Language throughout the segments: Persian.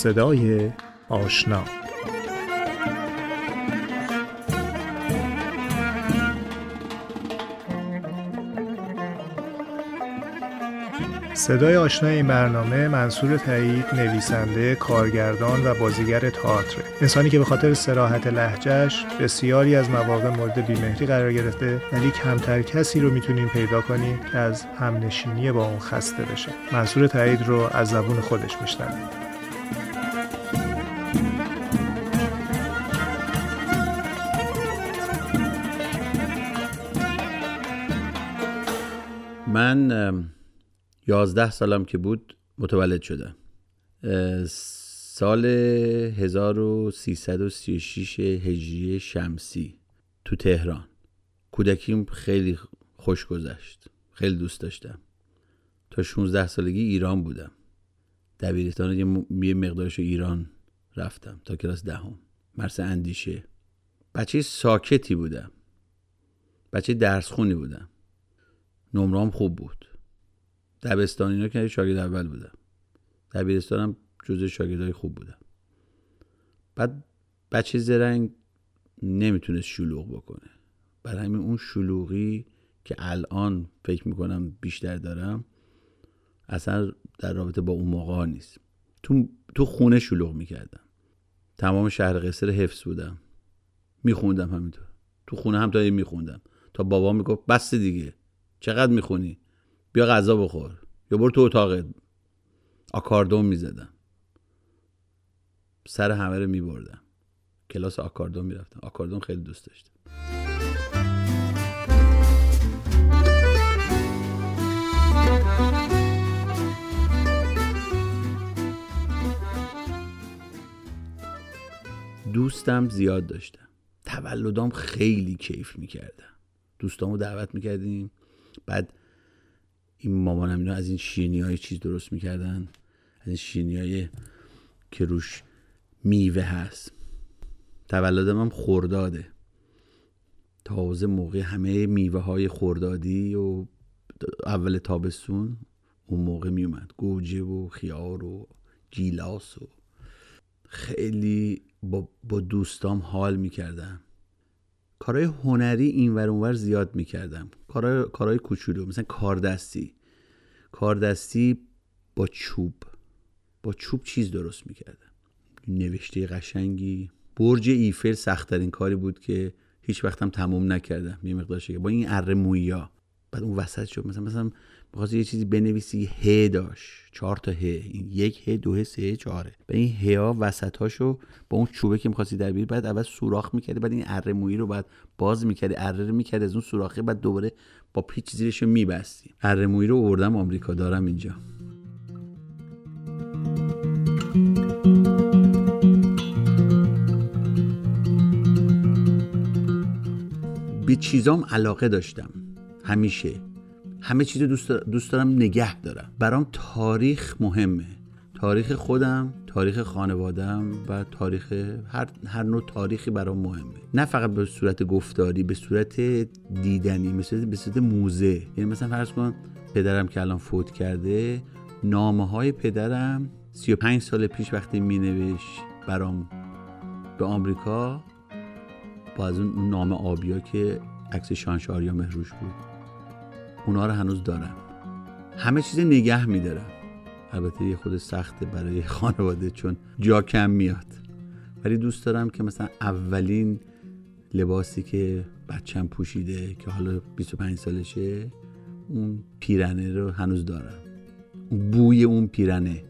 صدای آشنا. صدای آشنا این برنامه منصور تایید نویسنده کارگردان و بازیگر تئاتر انسانی که به خاطر سراحت لهجهش بسیاری از مواقع مورد بیمهری قرار گرفته ولی کمتر کسی رو می‌تونیم پیدا کنیم که از همنشینی با اون خسته بشه. منصور تایید رو از زبون خودش میشنویم من یازده سالم که بود متولد شدم. سال 1336 هجری شمسی تو تهران. کودکیم خیلی خوش گذشت خیلی دوست داشتم. تا 16 سالگی ایران بودم. دبیرستان یه مقدارش ایران رفتم تا کلاس دهم. مرس اندیشه. بچه ساکتی بودم. بچه درس خونی بودم. نمرام خوب بود. دبستان اینا که شاگرد اول بودم. دبیرستانم جزء شاگردای خوب بودم. بعد بچه زرنگ نمی‌تونست شلوغ بکنه. برای همین اون شلوغی که الان فکر می‌کنم بیشتر دارم اصلا در رابطه با اون موقع نیست. تو, تو خونه شلوغ می‌کردم. تمام شهر قصر حفظ بودم. میخوندم همینطور. تو خونه هم تا میخوندم. تا بابا می‌گفت بس دیگه. چقدر می‌خونی؟ بیا غذا بخور. یا برو تو اتاقت آکاردون می‌زدم. سر همه رو میبردم. کلاس آکاردون می‌رفتم. آکاردون خیلی دوست داشتم. دوستم زیاد داشتم. تولدام خیلی کیف می‌کردم. دوستامو دعوت می‌کردیم. بعد این مامانم اینا از این شیرینی های چیز درست می‌کردن از این شیرینی های که روش میوه هست. تولدم هم خورداده تازه موقع همه میوه های خوردادی و اول تابستون اون موقع میومد. گوجه و خیار و گیلاس و خیلی با, با دوستام حال می‌کردم. کارهای هنری این ور اونور زیاد می‌کردم. کارهای, کارهای کوچولو مثلا کاردستی. کاردستی با چوب. با چوب چیز درست می‌کردم نوشته قشنگی. برج ایفل سختترین کاری بود که هیچ وقتم تموم نکردم. یه مقدار با این اره مویا. بعد اون وسط شد. مثلا مثلا بخواست یه چیزی بنویسی ه داشت. چهار تا ه یک ه دو ه سه چهاره به این ه ها وسط هاشو با اون چوبه که می‌خواستی در بیاری بعد اول سوراخ می‌کردی بعد این اره مویی رو بعد باز می‌کردی اره رو می‌کردی از اون سوراخه بعد دوباره با پیچ زیرش رو میبستی. اره مویی رو آوردم آمریکا دارم اینجا. به چیزام علاقه داشتم. همیشه. همه چیز دوست, دوست دارم نگه دارم. برام تاریخ مهمه. تاریخ خودم تاریخ خانوادم و تاریخ هر, هر نوع تاریخی برام مهمه. نه فقط به صورت گفتاری به صورت دیدنی مثل به صورت موزه. یعنی مثلا فرض کن پدرم که الان فوت کرده نامه های پدرم 35 سال پیش وقتی می نوشت برام به آمریکا با از اون نامه آبیا که عکس شانشاریا مهروش بود. اونا رو هنوز دارم همه چیز نگه میدارم البته یه خود سخته برای خانواده چون جا کم میاد. ولی دوست دارم که مثلا اولین لباسی که بچم پوشیده که حالا 25 سالشه اون پیرنه رو هنوز دارم. بوی اون پیرنه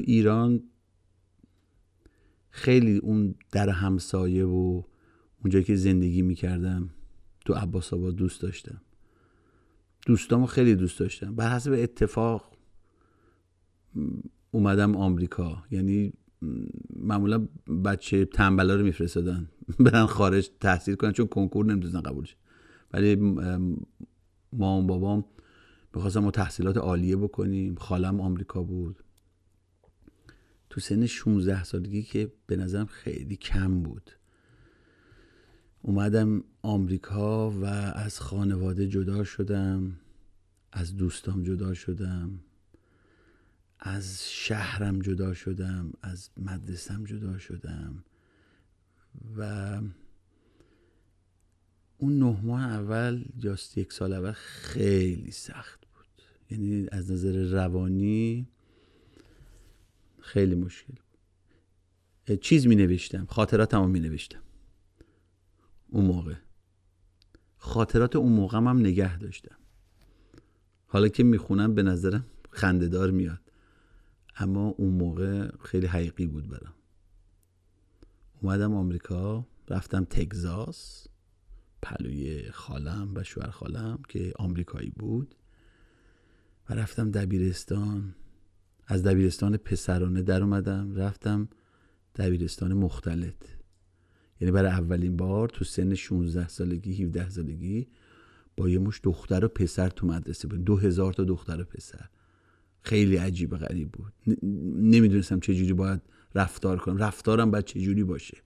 ایران خیلی اون در همسایه و اونجایی که زندگی می‌کردم تو عباس آباد دوست داشتم. دوستامو خیلی دوست داشتم. بر حسب اتفاق اومدم آمریکا. یعنی معمولا بچه تنبلا رو میفرستادن. برن خارج تحصیل کنن. چون کنکور نمی‌تونن قبولش ولی مام بابام می‌خواستم ما تحصیلات عالیه بکنیم. خالم آمریکا بود. تو سن 16 سالگی که به نظرم خیلی کم بود. اومدم آمریکا و از خانواده جدا شدم از دوستام جدا شدم از شهرم جدا شدم از مدرسم جدا شدم و اون نه ماه اول یا یک سال اول خیلی سخت بود. یعنی از نظر روانی خیلی مشکل بود. چیز می نوشتم خاطراتم می نوشتم اون موقع. خاطرات اون موقع هم نگه داشتم. حالا که می‌خونم به نظرم خندهدار میاد. اما اون موقع خیلی حقیقی بود برام. اومدم آمریکا رفتم تگزاس پلوی خالم و شوهر خالم که آمریکایی بود. و رفتم دبیرستان. از دبیرستان پسرانه در اومدم رفتم دبیرستان مختلط. یعنی برای اولین بار تو سن 16 سالگی 17 سالگی با یه مش دختر و پسر تو مدرسه بود دو هزار تا دختر و پسر. خیلی عجیب و غریب بود. نمی‌دونستم چجوری باید رفتار کنم. رفتارم باید چجوری باشه.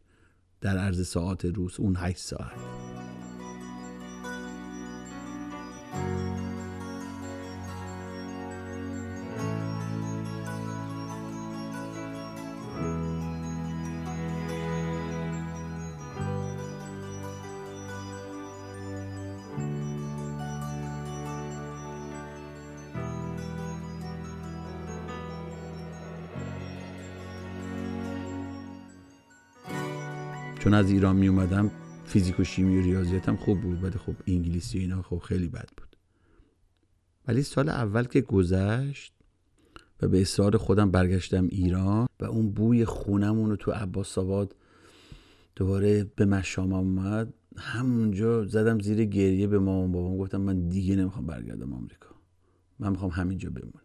در عرض ساعت روز اون هشت ساعت. چون از ایران می اومدم فیزیک و شیمی و ریاضیاتم خوب بود ولی خب انگلیسی اینا خب خیلی بد بود. ولی سال اول که گذشت و به اصرار خودم برگشتم ایران و اون بوی خونمون رو تو عباس آباد دوباره به مشامم اومد همونجا زدم زیر گریه به مامان بابام گفتم من دیگه نمی‌خوام برگردم آمریکا. من می‌خوام همینجا بمونم.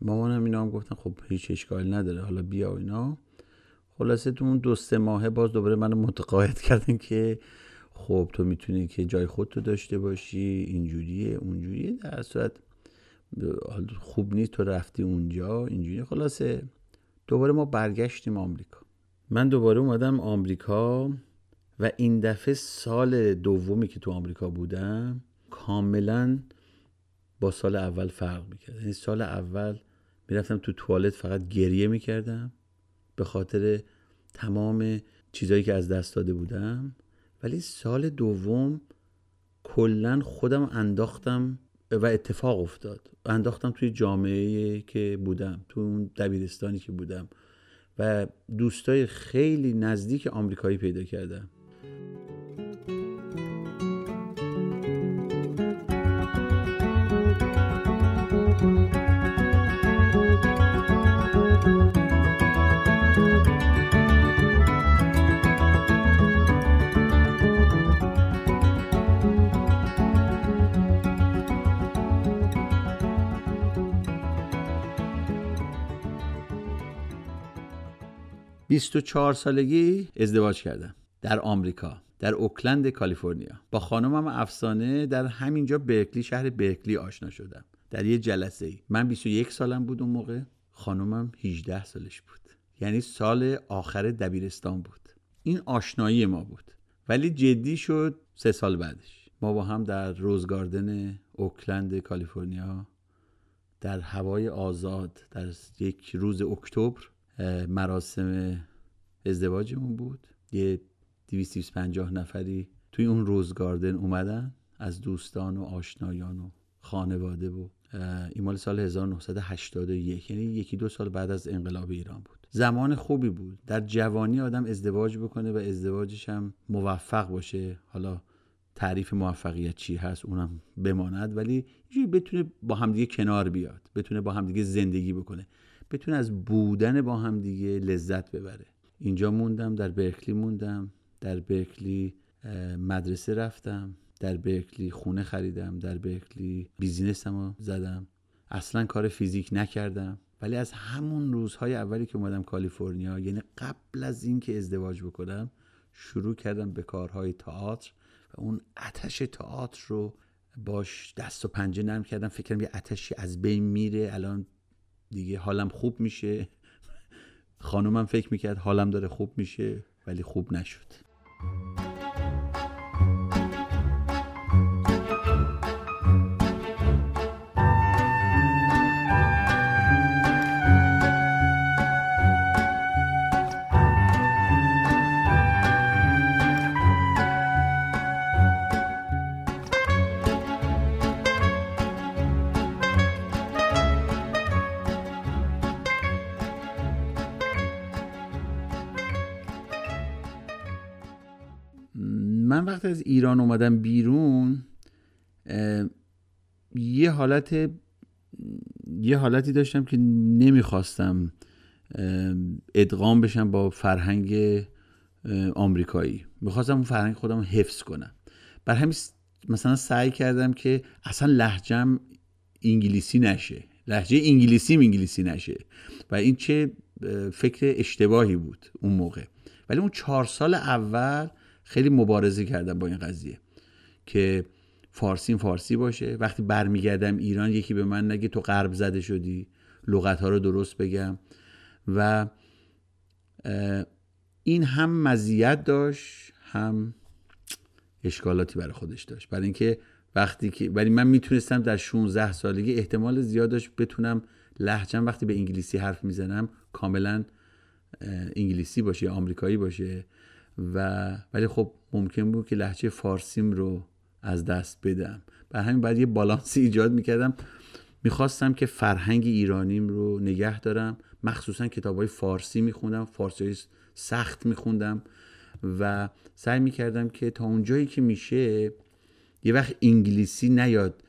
مامانم اینا هم گفتن خب هیچ اشکالی نداره حالا بیا اینا. خلاصه تو اون دو سه ماهه باز دوباره منو متقاعد کردن که خب تو می‌تونی که جای خودتو داشته باشی اینجوریه اونجوریه در صورت خوب نیست تو رفتی اونجا اینجوری خلاصه دوباره ما برگشتیم آمریکا. من دوباره اومدم آمریکا و این دفعه سال دومی که تو آمریکا بودم کاملا با سال اول فرق می‌کرد. یعنی سال اول می‌رفتم تو توالت فقط گریه می‌کردم. به خاطر تمام چیزایی که از دست داده بودم. ولی سال دوم کلا خودم انداختم و اتفاق افتاد. انداختم توی جامعه که بودم تو اون دبیرستانی که بودم. و دوستای خیلی نزدیک آمریکایی پیدا کردم. 24 سالگی ازدواج کردم در آمریکا در اوکلند کالیفرنیا. با خانمم افسانه در همینجا برکلی شهر برکلی آشنا شدم. در یه جلسه ای من 21 سالم بود اون موقع. خانمم 18 سالش بود. یعنی سال آخر دبیرستان بود. این آشنایی ما بود. ولی جدی شد سه سال بعدش. ما با هم در روزگاردن اوکلند کالیفرنیا در هوای آزاد در یک روز اکتبر مراسم ازدواجمون بود. یه 250 نفری توی اون روزگاردن اومدن از دوستان و آشنایان و خانواده و این مال سال 1981 یعنی یکی دو سال بعد از انقلاب ایران بود. زمان خوبی بود. در جوانی آدم ازدواج بکنه و ازدواجش هم موفق باشه. حالا تعریف موفقیت چی هست اونم بماند. ولی بتونه با همدیگه کنار بیاد. بتونه با همدیگه زندگی بکنه. بتونه از بودن با هم دیگه لذت ببره. اینجا موندم در برکلی موندم. در برکلی مدرسه رفتم. در برکلی خونه خریدم. در برکلی بیزینسم رو زدم. اصلا کار فیزیک نکردم. ولی از همون روزهای اولی که اومدم کالیفرنیا یعنی قبل از اینکه ازدواج بکنم شروع کردم به کارهای تئاتر و اون آتش تئاتر رو باش دست و پنجه نرم کردم. فکر کردم یه آتشی از بین میره. الان دیگه حالم خوب میشه. خانومم فکر می‌کرد حالم داره خوب میشه ولی خوب نشد. وقتی از ایران اومدم بیرون یه حالت یه حالتی داشتم که نمی‌خواستم ادغام بشم با فرهنگ آمریکایی. می‌خواستم اون فرهنگ خودم حفظ کنم. بر همین مثلا سعی کردم که اصلا لحجم انگلیسی نشه. لحجه انگلیسی انگلیسی نشه. و این چه فکر اشتباهی بود اون موقع. ولی اون چهار سال اول خیلی مبارزه کردم با این قضیه که فارسی فارسی باشه. وقتی برمیگردم ایران یکی به من نگه تو غرب زده شدی. لغت ها رو درست بگم. و این هم مزیت داشت هم اشکالاتی برای خودش داشت. برای اینکه وقتی که ولی من می‌تونستم در 16 سالگی احتمال زیاد داشت بتونم لهجم وقتی به انگلیسی حرف می‌زنم کاملا انگلیسی باشه یا آمریکایی باشه. و ولی خب ممکن بود که لحچه فارسیم رو از دست بدم. بر همین بعد یه بالانسی ایجاد می‌کردم. می‌خواستم که فرهنگ ایرانیم رو نگه دارم. مخصوصا کتاب های فارسی میخوندم فارسی های سخت میخوندم و سعی می‌کردم که تا اونجایی که میشه یه وقت انگلیسی نیاد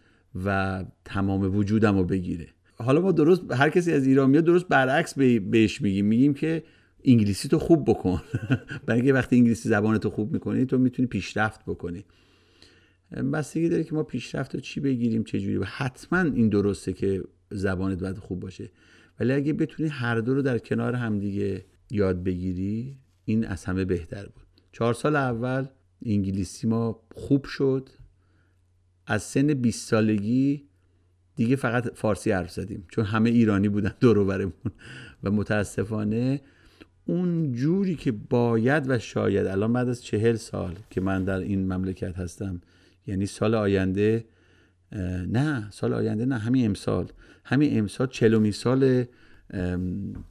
و تمام وجودم رو بگیره. حالا ما درست هر کسی از ایران میاد درست برعکس بهش میگیم. میگیم که انگلیسی تو خوب بکن. برای اینکه وقتی انگلیسی زبان تو خوب می‌کنی تو می‌تونی پیشرفت بکنی. بستگی داره که ما پیشرفت رو چی بگیریم چه جوری. حتما این درسته که زبانت باید خوب باشه. ولی اگه بتونی هر دو رو در کنار همدیگه یاد بگیری این از همه بهتر بود. چهار سال اول انگلیسی ما خوب شد. از سن 20 سالگی دیگه فقط فارسی حرف زدیم چون همه ایرانی بودن دور و و متاسفانه اون جوری که باید و شاید الان بعد از چهل سال که من در این مملکت هستم یعنی سال آینده نه سال آینده نه همین امسال. همین امسال چلومی سال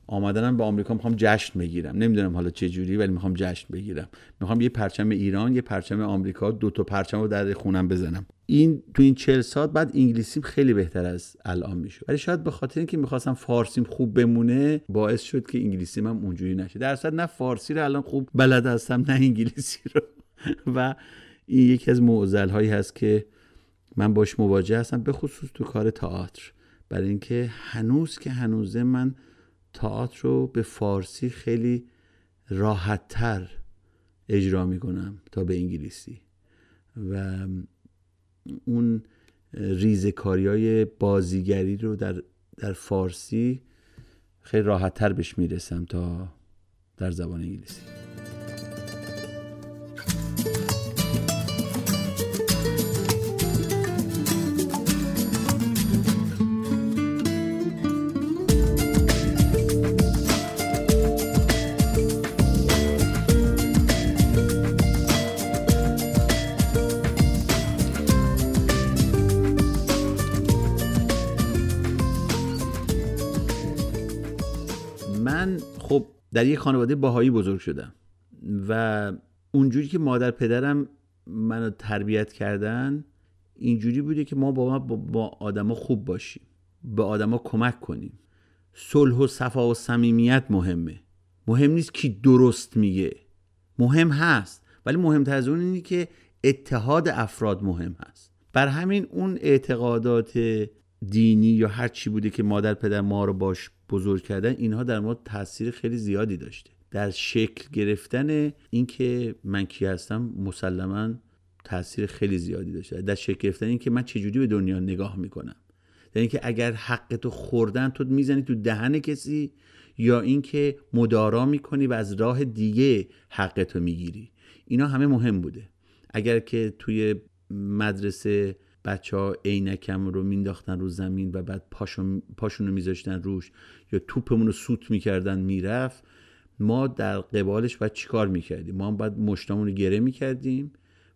آمدنم به آمریکا می‌خوام جشن بگیرم. نمی‌دونم حالا چه جوری ولی می‌خوام جشن بگیرم. می‌خوام یه پرچم ایران یه پرچم آمریکا دو تا پرچم رو در خونم بزنم. این تو این چل ساعت بعد انگلیسیم خیلی بهتر از الان میشه ولی شاید به خاطر اینکه می‌خواستم فارسیم خوب بمونه باعث شد که انگلیسیم هم اونجوری نشه. در نه فارسی رو الان خوب بلد هستم نه انگلیسی رو. و این یکی از معضل هایی هست که من باش مواجه هستم به خصوص تو کار تئاتر. برای اینکه هنوز که هنوزه من تئاتر رو به فارسی خیلی راحتتر اجرا می‌کنم تا به انگلیسی. و اون ریزکاری های بازیگری رو در, در فارسی خیلی راحتتر بهش می‌رسم تا در زبان انگلیسی. در یک خانواده باهایی بزرگ شدم و اونجوری که مادر پدرم منو تربیت کردن اینجوری بوده که ما با, ما با آدما خوب باشیم به آدما کمک کنیم. صلح و صفا و صمیمیت مهمه. مهم نیست کی درست میگه. مهم هست ولی مهمتر از اون اینه که اتحاد افراد مهم هست. بر همین اون اعتقادات دینی یا هر چی بوده که مادر پدر ما رو باش بزرگ کردن اینها در ما تاثیر خیلی زیادی داشته. در شکل گرفتن اینکه من کی هستم مسلما تاثیر خیلی زیادی داشته. در شکل گرفتن اینکه من چجوری به دنیا نگاه می‌کنم. یعنی که اگر حقتو خوردن تو می‌زنی تو دهن کسی یا اینکه مدارا می‌کنی و از راه دیگه حقتو می‌گیری. اینا همه مهم بوده. اگر که توی مدرسه بچه ها عینکم رو مینداختن رو زمین و بعد پاشون, پاشون رو میذاشتن روش یا توپمون رو سوت می‌کردن می‌رفت. ما در قبالش باید چیکار می‌کردیم؟ ما هم باید مشتامون رو گره می‌کردیم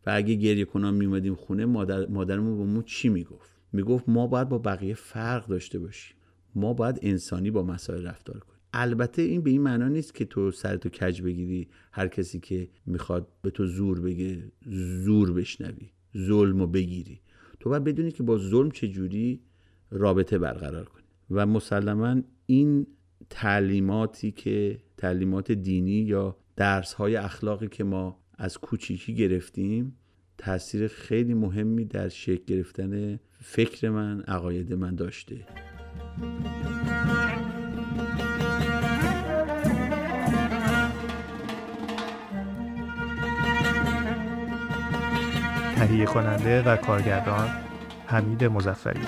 و اگه گریه کنان میومدیم خونه مادر مادرمون به ما چی می‌گفت؟ می‌گفت ما باید با بقیه فرق داشته باشیم. ما باید انسانی با مسائل رفتار کنیم. البته این به این معنا نیست که تو سرتو کج بگیری هر کسی که می‌خواد به تو زور بگه زور بشنوی ظلم و بگیری. تو باید بدونی که با ظلم چجوری رابطه برقرار کنی. و مسلما این تعلیماتی که تعلیمات دینی یا درس های اخلاقی که ما از کوچیکی گرفتیم تاثیر خیلی مهمی در شکل گرفتن فکر من عقاید من داشته. تهیه کننده و کارگردان حمید مزفری